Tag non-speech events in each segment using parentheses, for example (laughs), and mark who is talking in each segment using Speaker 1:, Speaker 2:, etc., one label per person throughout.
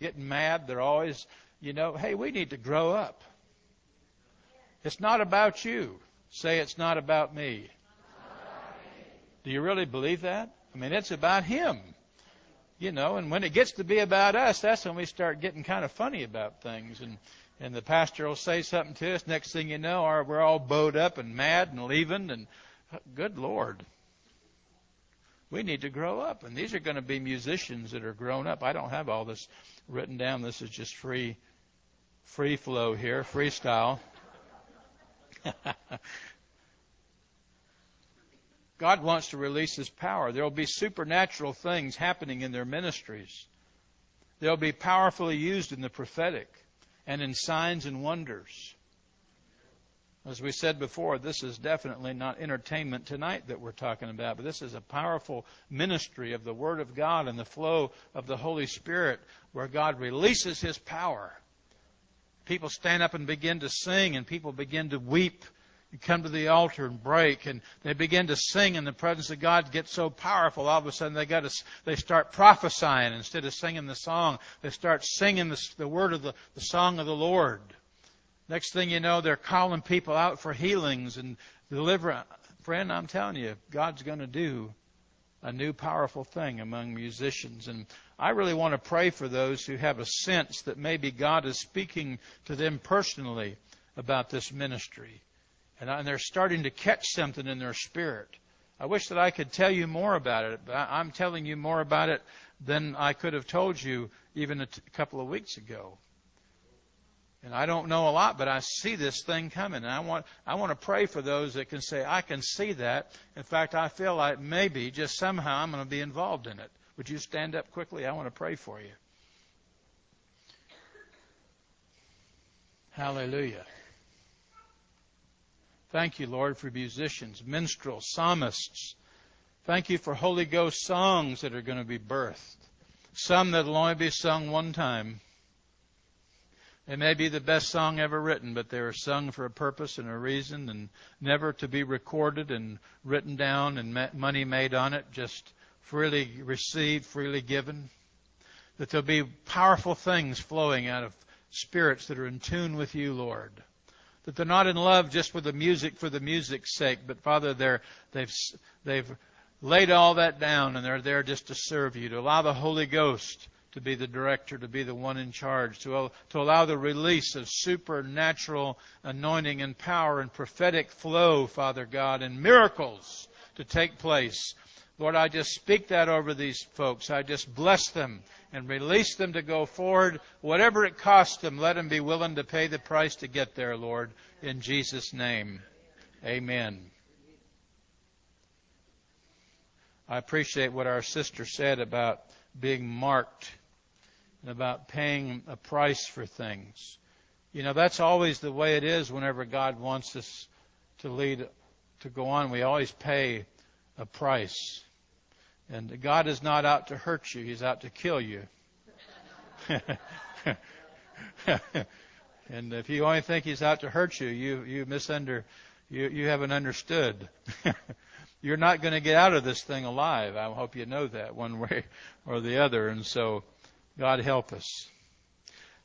Speaker 1: getting mad. They're always, you know, hey, we need to grow up. It's not about you. Say it's not about me. Do you really believe that? I mean, it's about Him. You know, and when it gets to be about us, that's when we start getting kind of funny about things. And and the pastor will say something to us. Next thing you know, we're all bowed up and mad and leaving. And good Lord, we need to grow up. And these are going to be musicians that are grown up. I don't have all this written down. This is just free, free flow here, freestyle. (laughs) God wants to release His power. There will be supernatural things happening in their ministries. They'll be powerfully used in the prophetic and in signs and wonders. As we said before, this is definitely not entertainment tonight that we're talking about, but this is a powerful ministry of the Word of God and the flow of the Holy Spirit where God releases His power. People stand up and begin to sing, and people begin to weep you come to the altar and break, and they begin to sing, and the presence of God gets so powerful. All of a sudden, they got to, they start prophesying instead of singing the song. They start singing the, the word of the, the song of the Lord. Next thing you know, they're calling people out for healings and deliverance. Friend, I'm telling you, God's going to do a new powerful thing among musicians. And I really want to pray for those who have a sense that maybe God is speaking to them personally about this ministry and they're starting to catch something in their spirit. I wish that I could tell you more about it, but I'm telling you more about it than I could have told you even a couple of weeks ago. And I don't know a lot, but I see this thing coming. And I want, I want to pray for those that can say, I can see that. In fact, I feel like maybe just somehow I'm going to be involved in it. Would you stand up quickly? I want to pray for you. Hallelujah. Thank you, Lord, for musicians, minstrels, psalmists. Thank you for Holy Ghost songs that are going to be birthed. Some that will only be sung one time. They may be the best song ever written, but they are sung for a purpose and a reason and never to be recorded and written down and money made on it, just freely received, freely given. That there'll be powerful things flowing out of spirits that are in tune with you, Lord that they're not in love just with the music for the music's sake, but Father, they're, they've, they've laid all that down and they're there just to serve you, to allow the Holy Ghost to be the director, to be the one in charge, to, to allow the release of supernatural anointing and power and prophetic flow, Father God, and miracles to take place. Lord, I just speak that over these folks. I just bless them and release them to go forward. Whatever it costs them, let them be willing to pay the price to get there, Lord, in Jesus' name. Amen. I appreciate what our sister said about being marked and about paying a price for things. You know, that's always the way it is whenever God wants us to lead, to go on. We always pay a price. And God is not out to hurt you, He's out to kill you. (laughs) and if you only think He's out to hurt you, you, you misunder, you, you haven't understood. (laughs) You're not going to get out of this thing alive. I hope you know that one way or the other. And so, God help us.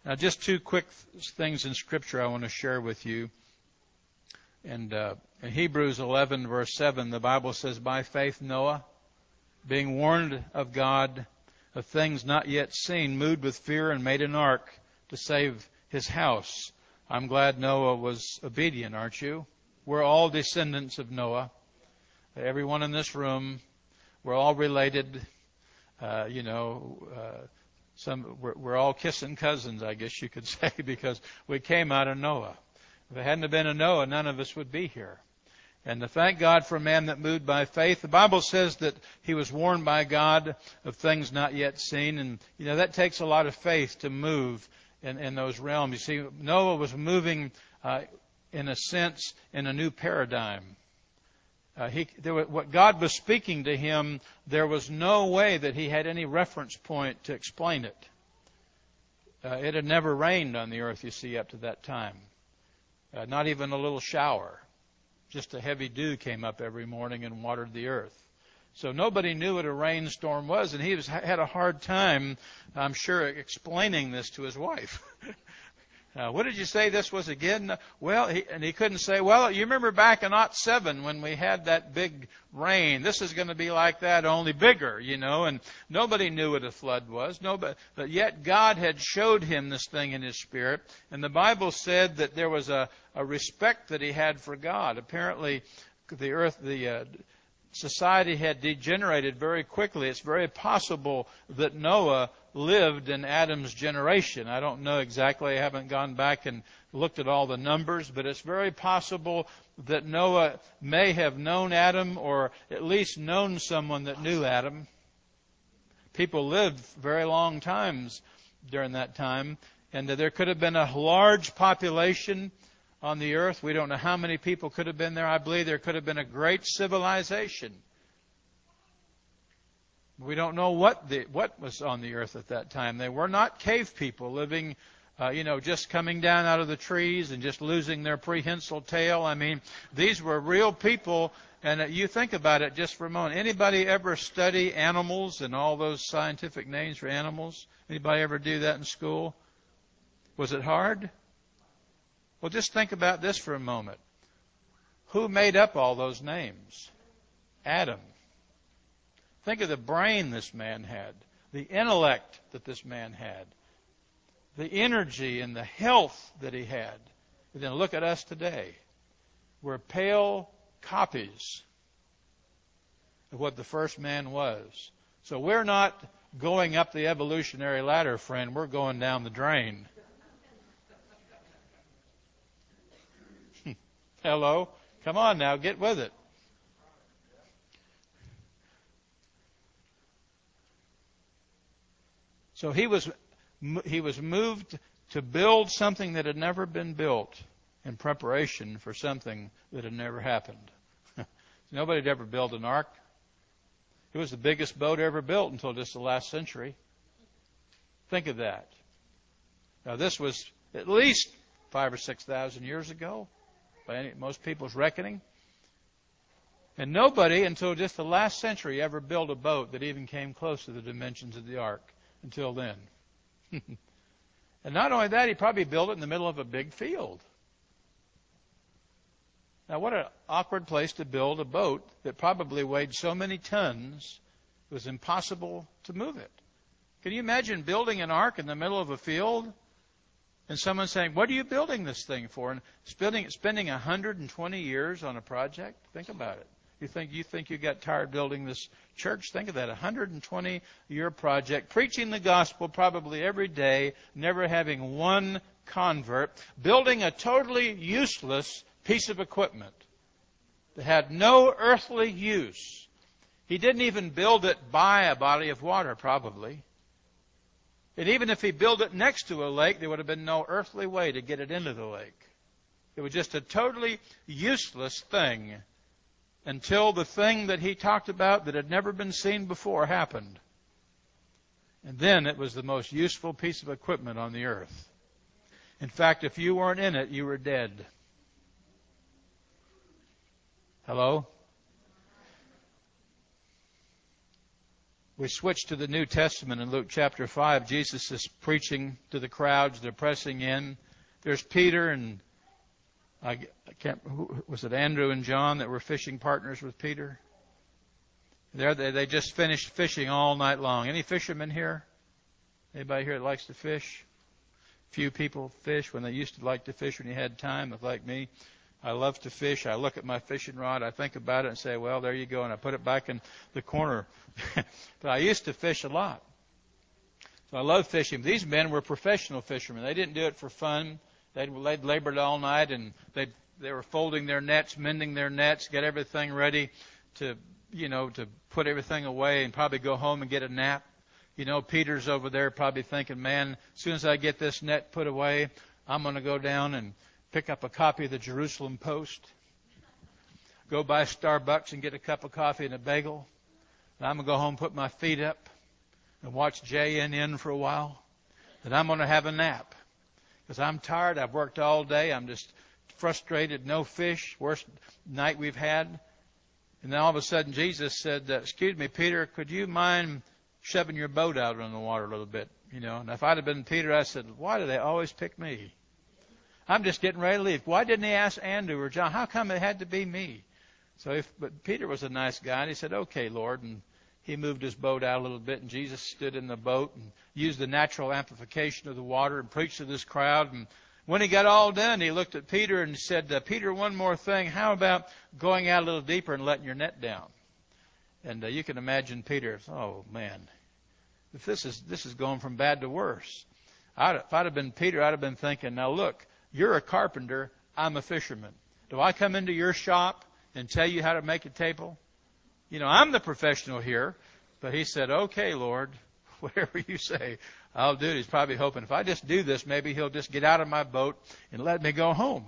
Speaker 1: Now, just two quick things in Scripture I want to share with you. And uh, in Hebrews 11, verse 7, the Bible says, By faith, Noah, being warned of God of things not yet seen, moved with fear and made an ark to save his house. I'm glad Noah was obedient, aren't you? We're all descendants of Noah. Everyone in this room, we're all related. Uh, you know, uh, some we're, we're all kissing cousins, I guess you could (laughs) say, because we came out of Noah. If it hadn't been a Noah, none of us would be here. And to thank God for a man that moved by faith. The Bible says that he was warned by God of things not yet seen. And, you know, that takes a lot of faith to move in, in those realms. You see, Noah was moving, uh, in a sense, in a new paradigm. Uh, he, was, what God was speaking to him, there was no way that he had any reference point to explain it. Uh, it had never rained on the earth, you see, up to that time. Uh, not even a little shower. Just a heavy dew came up every morning and watered the earth. So nobody knew what a rainstorm was, and he was, had a hard time, I'm sure, explaining this to his wife. (laughs) Uh, what did you say this was again? Well, he, and he couldn't say, well, you remember back in Ot 7 when we had that big rain. This is going to be like that, only bigger, you know, and nobody knew what a flood was. Nobody, but yet God had showed him this thing in his spirit, and the Bible said that there was a, a respect that he had for God. Apparently, the earth, the, uh, society had degenerated very quickly. It's very possible that Noah lived in Adam's generation. I don't know exactly. I haven't gone back and looked at all the numbers, but it's very possible that Noah may have known Adam or at least known someone that knew Adam. People lived very long times during that time, and there could have been a large population on the earth. We don't know how many people could have been there. I believe there could have been a great civilization we don't know what the what was on the earth at that time. They were not cave people living, uh, you know, just coming down out of the trees and just losing their prehensile tail. I mean, these were real people. And uh, you think about it just for a moment. Anybody ever study animals and all those scientific names for animals? Anybody ever do that in school? Was it hard? Well, just think about this for a moment. Who made up all those names? Adam. Think of the brain this man had, the intellect that this man had, the energy and the health that he had. And then look at us today. We're pale copies of what the first man was. So we're not going up the evolutionary ladder, friend. We're going down the drain. Hello? Come on now, get with it. So he was, he was moved to build something that had never been built in preparation for something that had never happened. (laughs) Nobody had ever built an ark. It was the biggest boat ever built until just the last century. Think of that. Now, this was at least five or six thousand years ago, by any, most people's reckoning. And nobody until just the last century ever built a boat that even came close to the dimensions of the ark until then. (laughs) and not only that, he probably built it in the middle of a big field. Now, what an awkward place to build a boat that probably weighed so many tons it was impossible to move it. Can you imagine building an ark in the middle of a field and someone saying, What are you building this thing for? And spending, spending 120 years on a project? Think about it. You think you think you got tired building this church? Think of that, 120 year project, preaching the gospel probably every day, never having one convert, building a totally useless piece of equipment that had no earthly use. He didn't even build it by a body of water, probably. And even if he built it next to a lake, there would have been no earthly way to get it into the lake. It was just a totally useless thing until the thing that he talked about that had never been seen before happened. And then it was the most useful piece of equipment on the earth. In fact, if you weren't in it, you were dead. Hello? We switch to the New Testament in Luke chapter 5. Jesus is preaching to the crowds. They're pressing in. There's Peter and I, can't. Who, was it Andrew and John that were fishing partners with Peter? There, they, they just finished fishing all night long. Any fishermen here? Anybody here that likes to fish? Few people fish when they used to like to fish when you had time. Like me, I love to fish. I look at my fishing rod, I think about it, and say, "Well, there you go," and I put it back in the corner. (laughs) but I used to fish a lot, so I love fishing. These men were professional fishermen. They didn't do it for fun. They'd, labored all night and they they were folding their nets, mending their nets, get everything ready to you know to put everything away and probably go home and get a nap. You know, Peter's over there probably thinking, man, as soon as I get this net put away, I'm going to go down and pick up a copy of the Jerusalem Post, go by Starbucks and get a cup of coffee and a bagel. And I'm going to go home, put my feet up, and watch JNN for a while. Then I'm going to have a nap because I'm tired. I've worked all day. I'm just frustrated. No fish. Worst night we've had. And then all of a sudden Jesus said, "Excuse me, Peter, could you mind shoving your boat out on the water a little bit?" You know. And if I'd have been Peter, I said, "Why do they always pick me? I'm just getting ready to leave. Why didn't he ask Andrew or John? How come it had to be me?" So if but Peter was a nice guy, and he said, "Okay, Lord," and he moved his boat out a little bit, and Jesus stood in the boat and used the natural amplification of the water and preached to this crowd. And when he got all done, he looked at Peter and said, uh, Peter, one more thing. How about going out a little deeper and letting your net down? And uh, you can imagine Peter, oh man, if this is this is going from bad to worse. I'd, if I'd have been Peter, I'd have been thinking, now look, you're a carpenter, I'm a fisherman. Do I come into your shop and tell you how to make a table? You know, I'm the professional here. But he said, okay, Lord, (laughs) whatever you say, I'll do it. He's probably hoping if I just do this, maybe he'll just get out of my boat and let me go home.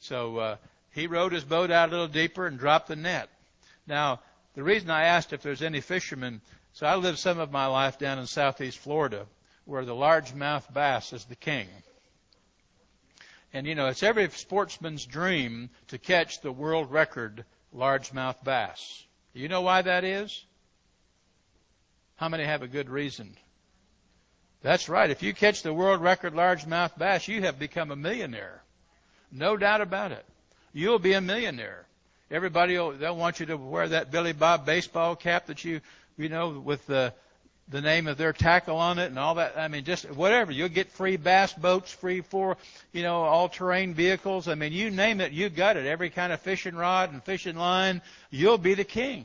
Speaker 1: So uh, he rowed his boat out a little deeper and dropped the net. Now, the reason I asked if there's any fishermen, so I lived some of my life down in southeast Florida, where the largemouth bass is the king. And you know, it's every sportsman's dream to catch the world record largemouth bass. Do you know why that is? How many have a good reason? That's right. If you catch the world record largemouth bass, you have become a millionaire. No doubt about it. You'll be a millionaire. Everybody will, they'll want you to wear that Billy Bob baseball cap that you, you know, with the, the name of their tackle on it and all that. I mean, just whatever. You'll get free bass boats, free for, you know, all terrain vehicles. I mean, you name it, you got it. Every kind of fishing rod and fishing line. You'll be the king.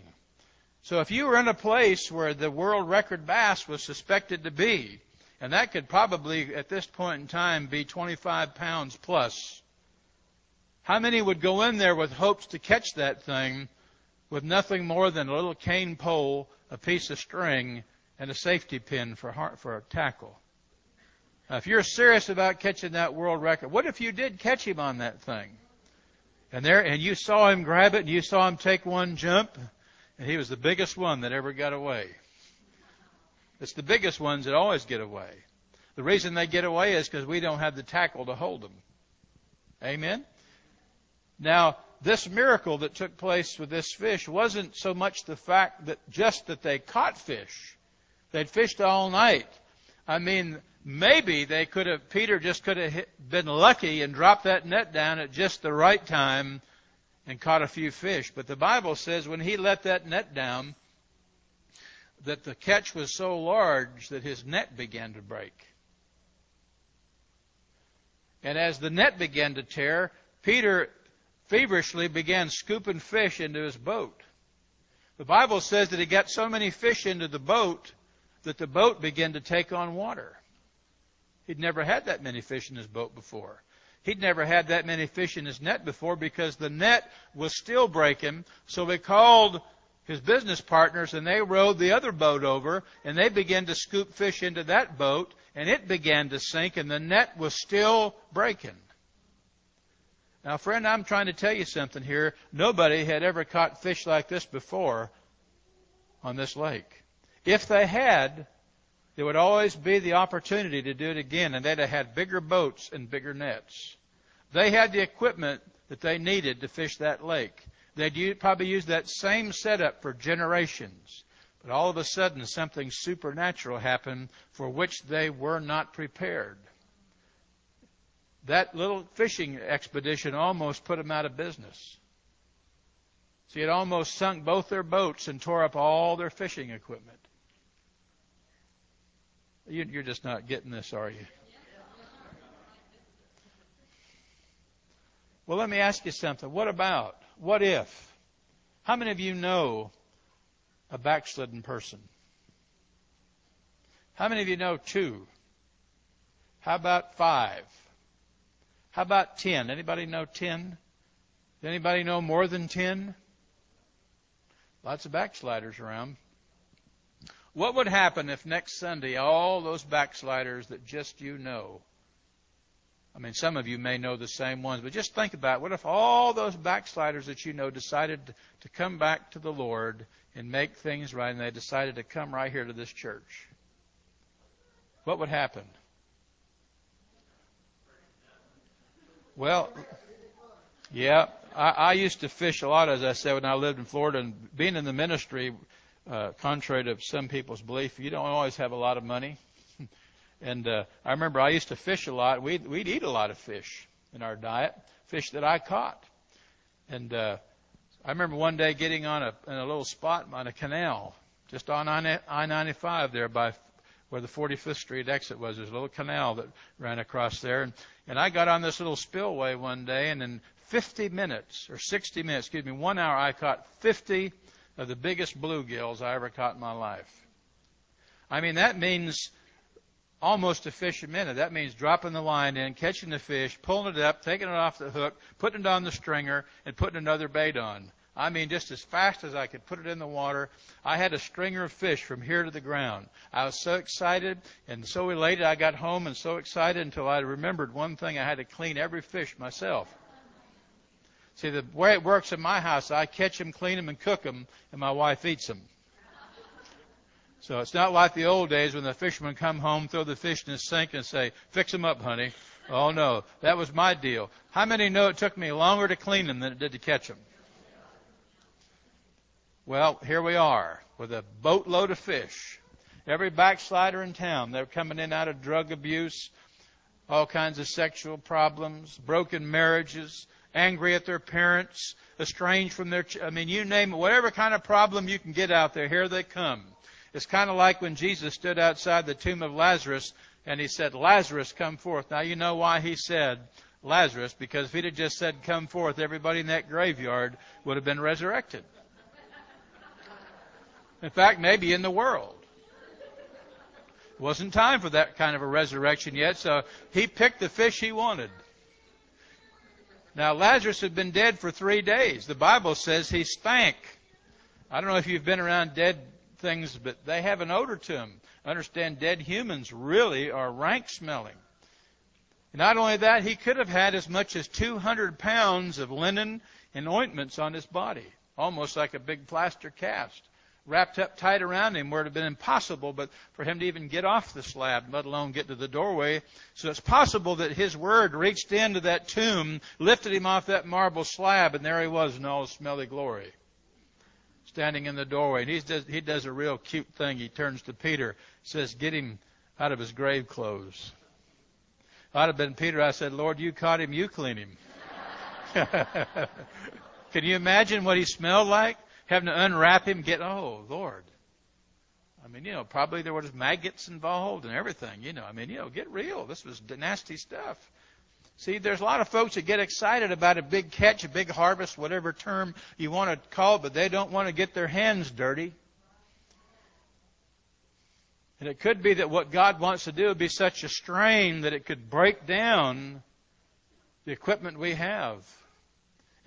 Speaker 1: So if you were in a place where the world record bass was suspected to be, and that could probably at this point in time be 25 pounds plus, how many would go in there with hopes to catch that thing with nothing more than a little cane pole, a piece of string, and a safety pin for for a tackle? Now, if you're serious about catching that world record, what if you did catch him on that thing? And there, and you saw him grab it, and you saw him take one jump, and he was the biggest one that ever got away. It's the biggest ones that always get away. The reason they get away is because we don't have the tackle to hold them. Amen? Now, this miracle that took place with this fish wasn't so much the fact that just that they caught fish. They'd fished all night. I mean, maybe they could have, Peter just could have been lucky and dropped that net down at just the right time and caught a few fish. But the Bible says when he let that net down, that the catch was so large that his net began to break. And as the net began to tear, Peter feverishly began scooping fish into his boat. The Bible says that he got so many fish into the boat that the boat began to take on water. He'd never had that many fish in his boat before. He'd never had that many fish in his net before because the net was still breaking. So he called his business partners and they rowed the other boat over and they began to scoop fish into that boat and it began to sink and the net was still breaking. Now, friend, I'm trying to tell you something here. Nobody had ever caught fish like this before on this lake. If they had, there would always be the opportunity to do it again, and they'd have had bigger boats and bigger nets. They had the equipment that they needed to fish that lake. They'd probably used that same setup for generations. But all of a sudden, something supernatural happened for which they were not prepared. That little fishing expedition almost put them out of business. See, it almost sunk both their boats and tore up all their fishing equipment. You're just not getting this, are you? Well, let me ask you something. What about, what if? How many of you know a backslidden person? How many of you know two? How about five? How about ten? Anybody know ten? Anybody know more than ten? Lots of backsliders around. What would happen if next Sunday all those backsliders that just you know, I mean, some of you may know the same ones, but just think about it. what if all those backsliders that you know decided to come back to the Lord and make things right, and they decided to come right here to this church? What would happen? Well, yeah, I, I used to fish a lot, as I said, when I lived in Florida, and being in the ministry, uh, contrary to some people's belief, you don't always have a lot of money. (laughs) and uh, I remember I used to fish a lot. We'd, we'd eat a lot of fish in our diet, fish that I caught. And uh, I remember one day getting on a, in a little spot on a canal, just on I-95 there by where the 45th Street exit was. There's a little canal that ran across there. And, and I got on this little spillway one day, and in 50 minutes, or 60 minutes, excuse me, one hour, I caught 50 of the biggest bluegills I ever caught in my life. I mean, that means almost a fish a minute. That means dropping the line in, catching the fish, pulling it up, taking it off the hook, putting it on the stringer, and putting another bait on. I mean, just as fast as I could put it in the water. I had a stringer of fish from here to the ground. I was so excited and so elated. I got home and so excited until I remembered one thing. I had to clean every fish myself. See, the way it works in my house, I catch them, clean them, and cook them, and my wife eats them. So it's not like the old days when the fishermen come home, throw the fish in the sink, and say, "Fix them up, honey." Oh no, that was my deal. How many know it took me longer to clean them than it did to catch them? Well, here we are with a boatload of fish. Every backslider in town, they're coming in out of drug abuse, all kinds of sexual problems, broken marriages, angry at their parents, estranged from their, I mean, you name it, whatever kind of problem you can get out there, here they come. It's kind of like when Jesus stood outside the tomb of Lazarus and he said, Lazarus, come forth. Now you know why he said Lazarus, because if he'd have just said, come forth, everybody in that graveyard would have been resurrected. In fact, maybe in the world. It wasn't time for that kind of a resurrection yet, so he picked the fish he wanted. Now, Lazarus had been dead for three days. The Bible says he stank. I don't know if you've been around dead things, but they have an odor to them. Understand, dead humans really are rank smelling. Not only that, he could have had as much as 200 pounds of linen and ointments on his body, almost like a big plaster cast wrapped up tight around him where it would have been impossible but for him to even get off the slab, let alone get to the doorway. So it's possible that his word reached into that tomb, lifted him off that marble slab, and there he was in all his smelly glory. Standing in the doorway. And he does, he does a real cute thing. He turns to Peter, says, Get him out of his grave clothes. I'd have been Peter, I said, Lord, you caught him, you clean him. (laughs) Can you imagine what he smelled like? Having to unwrap him, get, oh, Lord. I mean, you know, probably there was maggots involved and everything, you know. I mean, you know, get real. This was nasty stuff. See, there's a lot of folks that get excited about a big catch, a big harvest, whatever term you want to call but they don't want to get their hands dirty. And it could be that what God wants to do would be such a strain that it could break down the equipment we have.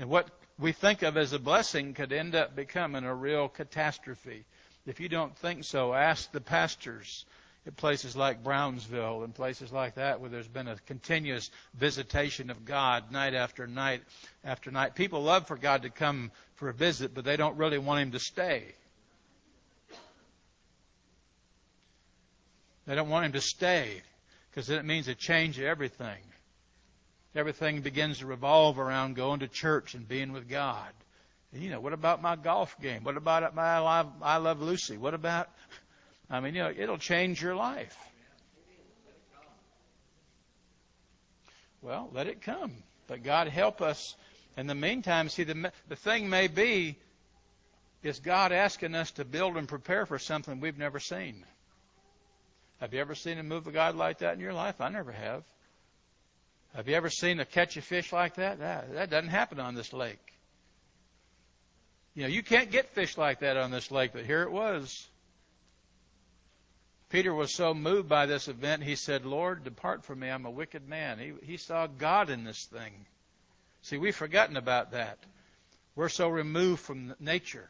Speaker 1: And what we think of as a blessing could end up becoming a real catastrophe. If you don't think so, ask the pastors at places like Brownsville and places like that where there's been a continuous visitation of God night after night after night. People love for God to come for a visit, but they don't really want Him to stay. They don't want Him to stay because it means a change of everything. Everything begins to revolve around going to church and being with God. You know, what about my golf game? What about my love, I love Lucy? What about, I mean, you know, it'll change your life. Well, let it come. But God help us. In the meantime, see, the, the thing may be, is God asking us to build and prepare for something we've never seen. Have you ever seen a move of God like that in your life? I never have. Have you ever seen a catch a fish like that? That, that doesn't happen on this lake. You know, you can't get fish like that on this lake, but here it was. Peter was so moved by this event, he said, Lord, depart from me, I'm a wicked man. He, he saw God in this thing. See, we've forgotten about that. We're so removed from nature.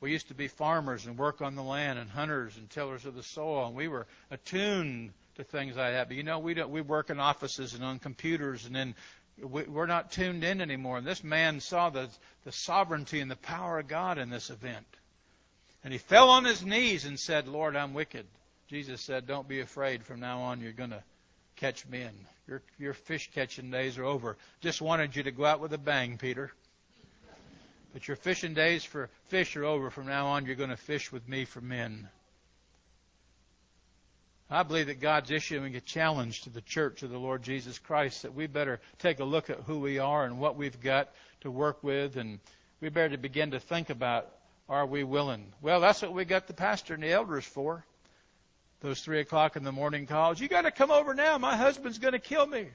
Speaker 1: We used to be farmers and work on the land and hunters and tillers of the soil, and we were attuned to things like that. But you know, we don't. We work in offices and on computers, and then we, we're not tuned in anymore. And this man saw the the sovereignty and the power of God in this event, and he fell on his knees and said, "Lord, I'm wicked." Jesus said, "Don't be afraid. From now on, you're going to catch men. Your your fish catching days are over. Just wanted you to go out with a bang, Peter." But your fishing days for fish are over. From now on, you're going to fish with me for men. I believe that God's issuing a challenge to the church of the Lord Jesus Christ that we better take a look at who we are and what we've got to work with, and we better begin to think about are we willing? Well, that's what we got the pastor and the elders for. Those three o'clock in the morning calls. You got to come over now. My husband's going to kill me.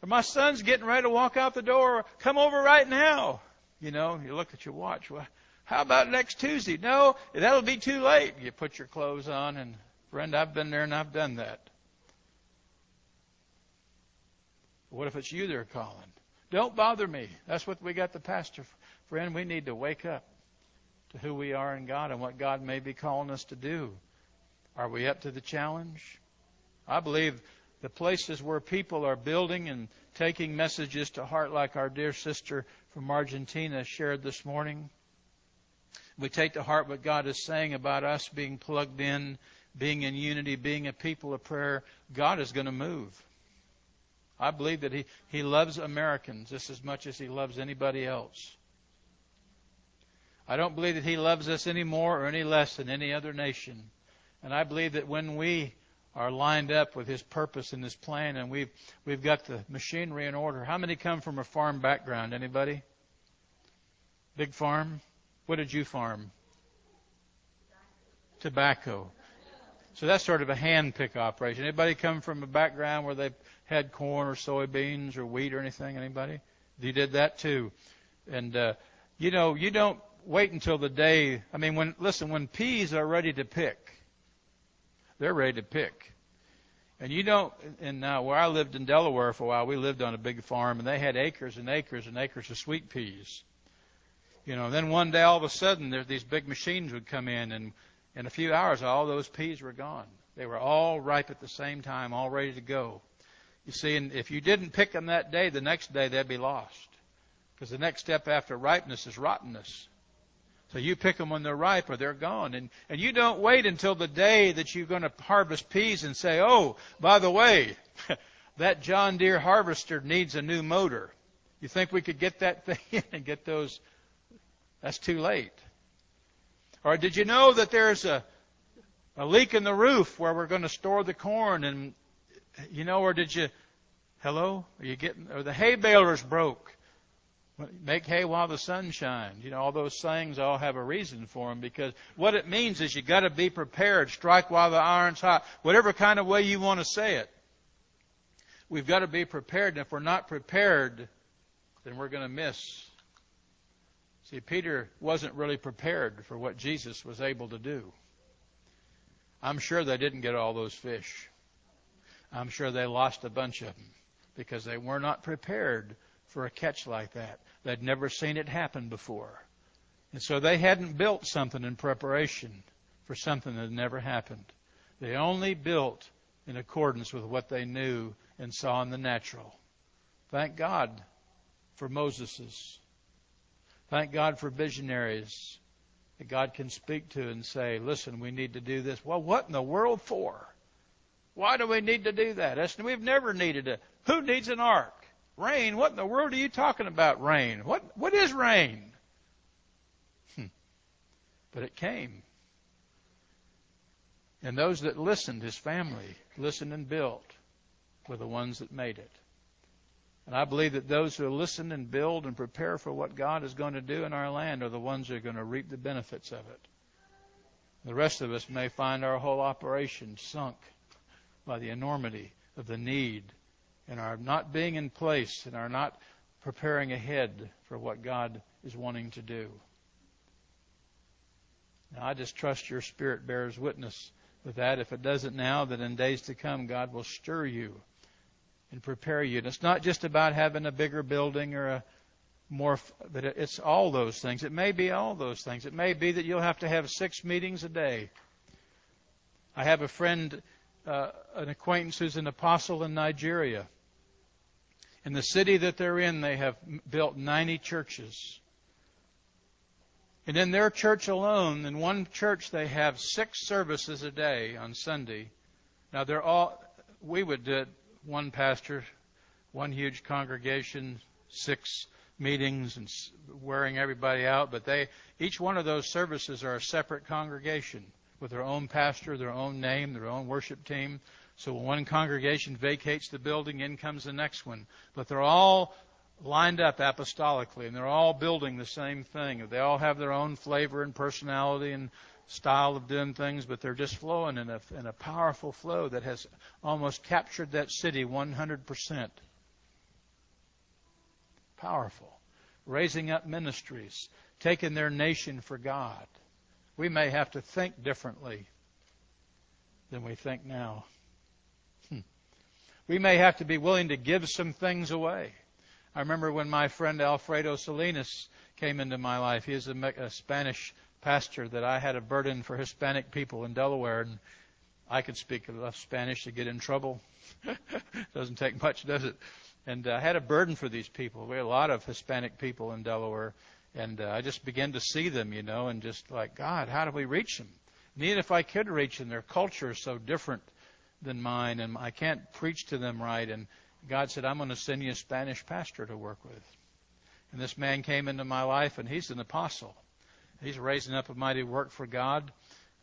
Speaker 1: Or my son's getting ready to walk out the door. Come over right now. You know, you look at your watch. Well, how about next Tuesday? No, that'll be too late. You put your clothes on and friend, I've been there and I've done that. What if it's you they're calling? Don't bother me. That's what we got the pastor. Friend, we need to wake up to who we are in God and what God may be calling us to do. Are we up to the challenge? I believe the places where people are building and taking messages to heart, like our dear sister from Argentina shared this morning. We take to heart what God is saying about us being plugged in, being in unity, being a people of prayer. God is going to move. I believe that He, he loves Americans just as much as He loves anybody else. I don't believe that He loves us any more or any less than any other nation. And I believe that when we are lined up with His purpose and His plan, and we've we've got the machinery in order. How many come from a farm background? Anybody? Big farm. What did you farm? Tobacco. So that's sort of a hand pick operation. Anybody come from a background where they had corn or soybeans or wheat or anything? Anybody? You did that too. And uh, you know, you don't wait until the day. I mean, when listen, when peas are ready to pick, they're ready to pick. And you don't, and now where I lived in Delaware for a while, we lived on a big farm and they had acres and acres and acres of sweet peas. You know, then one day all of a sudden there, these big machines would come in and in a few hours all those peas were gone. They were all ripe at the same time, all ready to go. You see, and if you didn't pick them that day, the next day they'd be lost. Because the next step after ripeness is rottenness. So you pick them when they're ripe or they're gone. And, and you don't wait until the day that you're going to harvest peas and say, oh, by the way, (laughs) that John Deere harvester needs a new motor. You think we could get that (laughs) thing in and get those? That's too late. Or did you know that there's a, a leak in the roof where we're going to store the corn and, you know, or did you, hello? Are you getting, or the hay baler's broke. Make hay while the sun shines. You know, all those sayings all have a reason for them because what it means is you got to be prepared. Strike while the iron's hot. Whatever kind of way you want to say it. We've got to be prepared. And if we're not prepared, then we're going to miss. See, Peter wasn't really prepared for what Jesus was able to do. I'm sure they didn't get all those fish. I'm sure they lost a bunch of them because they were not prepared for a catch like that. They'd never seen it happen before. And so they hadn't built something in preparation for something that never happened. They only built in accordance with what they knew and saw in the natural. Thank God for Moses's. Thank God for visionaries that God can speak to and say, listen, we need to do this. Well, what in the world for? Why do we need to do that? We've never needed it. Who needs an ark? Rain? What in the world are you talking about, rain? What, what is rain? Hmm. But it came. And those that listened, his family, listened and built, were the ones that made it. And I believe that those who listen and build and prepare for what God is going to do in our land are the ones who are going to reap the benefits of it. The rest of us may find our whole operation sunk by the enormity of the need and our not being in place and our not preparing ahead for what God is wanting to do. Now, I just trust your spirit bears witness with that. If it doesn't now, then in days to come, God will stir you and prepare you. And it's not just about having a bigger building or a more, but it's all those things. It may be all those things. It may be that you'll have to have six meetings a day. I have a friend, uh, an acquaintance who's an apostle in Nigeria. In the city that they're in, they have built 90 churches. And in their church alone, in one church, they have six services a day on Sunday. Now, they're all, we would do it one pastor, one huge congregation, six meetings and wearing everybody out, but they each one of those services are a separate congregation with their own pastor, their own name, their own worship team. So when one congregation vacates the building, in comes the next one. But they're all lined up apostolically, and they're all building the same thing. They all have their own flavor and personality and style of doing things, but they're just flowing in a, in a powerful flow that has almost captured that city 100%. Powerful. Raising up ministries, taking their nation for God. We may have to think differently than we think now. Hmm. We may have to be willing to give some things away. I remember when my friend Alfredo Salinas came into my life. He is a, a Spanish pastor that I had a burden for Hispanic people in Delaware, and I could speak enough Spanish to get in trouble. (laughs) Doesn't take much, does it? And uh, I had a burden for these people. We had a lot of Hispanic people in Delaware, and uh, I just began to see them, you know, and just like, God, how do we reach them? And even if I could reach them, their culture is so different than mine, and I can't preach to them right. And God said, I'm going to send you a Spanish pastor to work with. And this man came into my life, and he's an apostle. He's raising up a mighty work for God,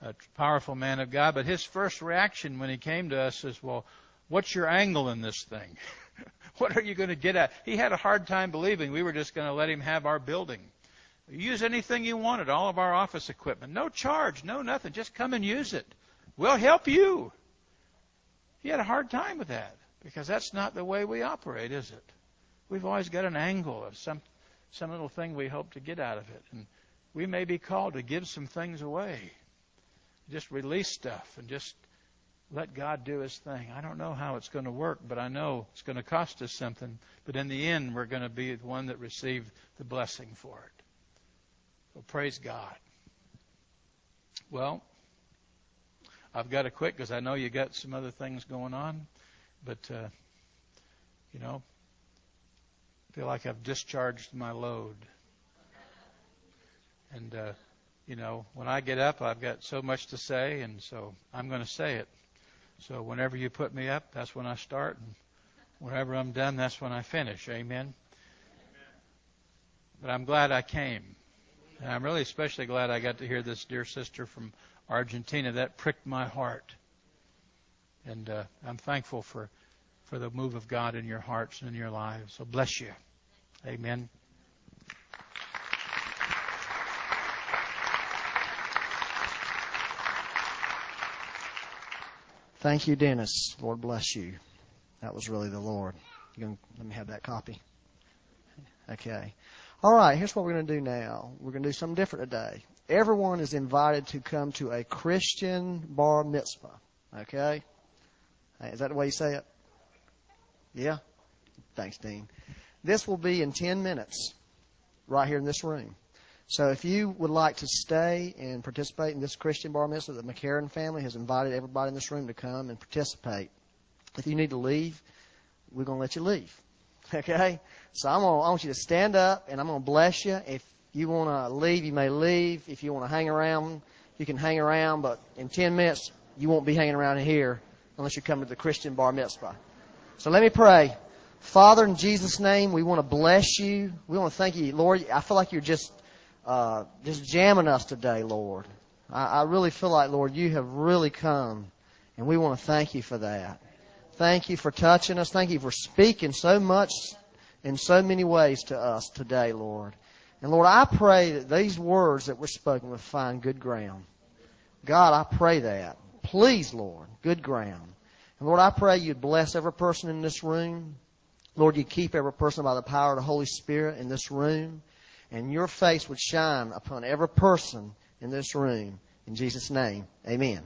Speaker 1: a powerful man of God. But his first reaction when he came to us is, Well, what's your angle in this thing? (laughs) what are you going to get at? He had a hard time believing we were just going to let him have our building. Use anything you wanted, all of our office equipment. No charge, no nothing. Just come and use it. We'll help you. He had a hard time with that because that's not the way we operate, is it? We've always got an angle of some some little thing we hope to get out of it. And we may be called to give some things away. Just release stuff and just let God do His thing. I don't know how it's going to work, but I know it's going to cost us something. But in the end, we're going to be the one that received the blessing for it. So praise God. Well, I've got to quit because I know you got some other things going on, but uh, you know, I feel like I've discharged my load. And, uh, you know, when I get up, I've got so much to say, and so I'm going to say it. So whenever you put me up, that's when I start, and whenever I'm done, that's when I finish. Amen. But I'm glad I came. And I'm really especially glad I got to hear this dear sister from Argentina. That pricked my heart. And uh, I'm thankful for, for the move of God in your hearts and in your lives. So bless you. Amen.
Speaker 2: Thank you, Dennis. Lord bless you. That was really the Lord. You can, let me have that copy. Okay. All right, here's what we're going to do now. We're going to do something different today. Everyone is invited to come to a Christian bar mitzvah. Okay? Is that the way you say it? Yeah? Thanks, Dean. This will be in 10 minutes right here in this room. So if you would like to stay and participate in this Christian bar mitzvah, the McCarran family has invited everybody in this room to come and participate. If you need to leave, we're going to let you leave. (laughs) Okay? So I'm gonna, I want you to stand up and I'm going to bless you. If you want to leave, you may leave. If you want to hang around, you can hang around. But in 10 minutes, you won't be hanging around here unless you come to the Christian bar mitzvah. So let me pray. Father, in Jesus' name, we want to bless you. We want to thank you, Lord. I feel like you're just uh, just jamming us today, Lord. I, I really feel like, Lord, you have really come, and we want to thank you for that. Thank you for touching us. Thank you for speaking so much in so many ways to us today, Lord. And Lord, I pray that these words that were spoken would find good ground. God, I pray that. Please, Lord, good ground. And Lord, I pray you'd bless every person in this room. Lord, you keep every person by the power of the Holy Spirit in this room and your face would shine upon every person in this room. In Jesus' name, amen.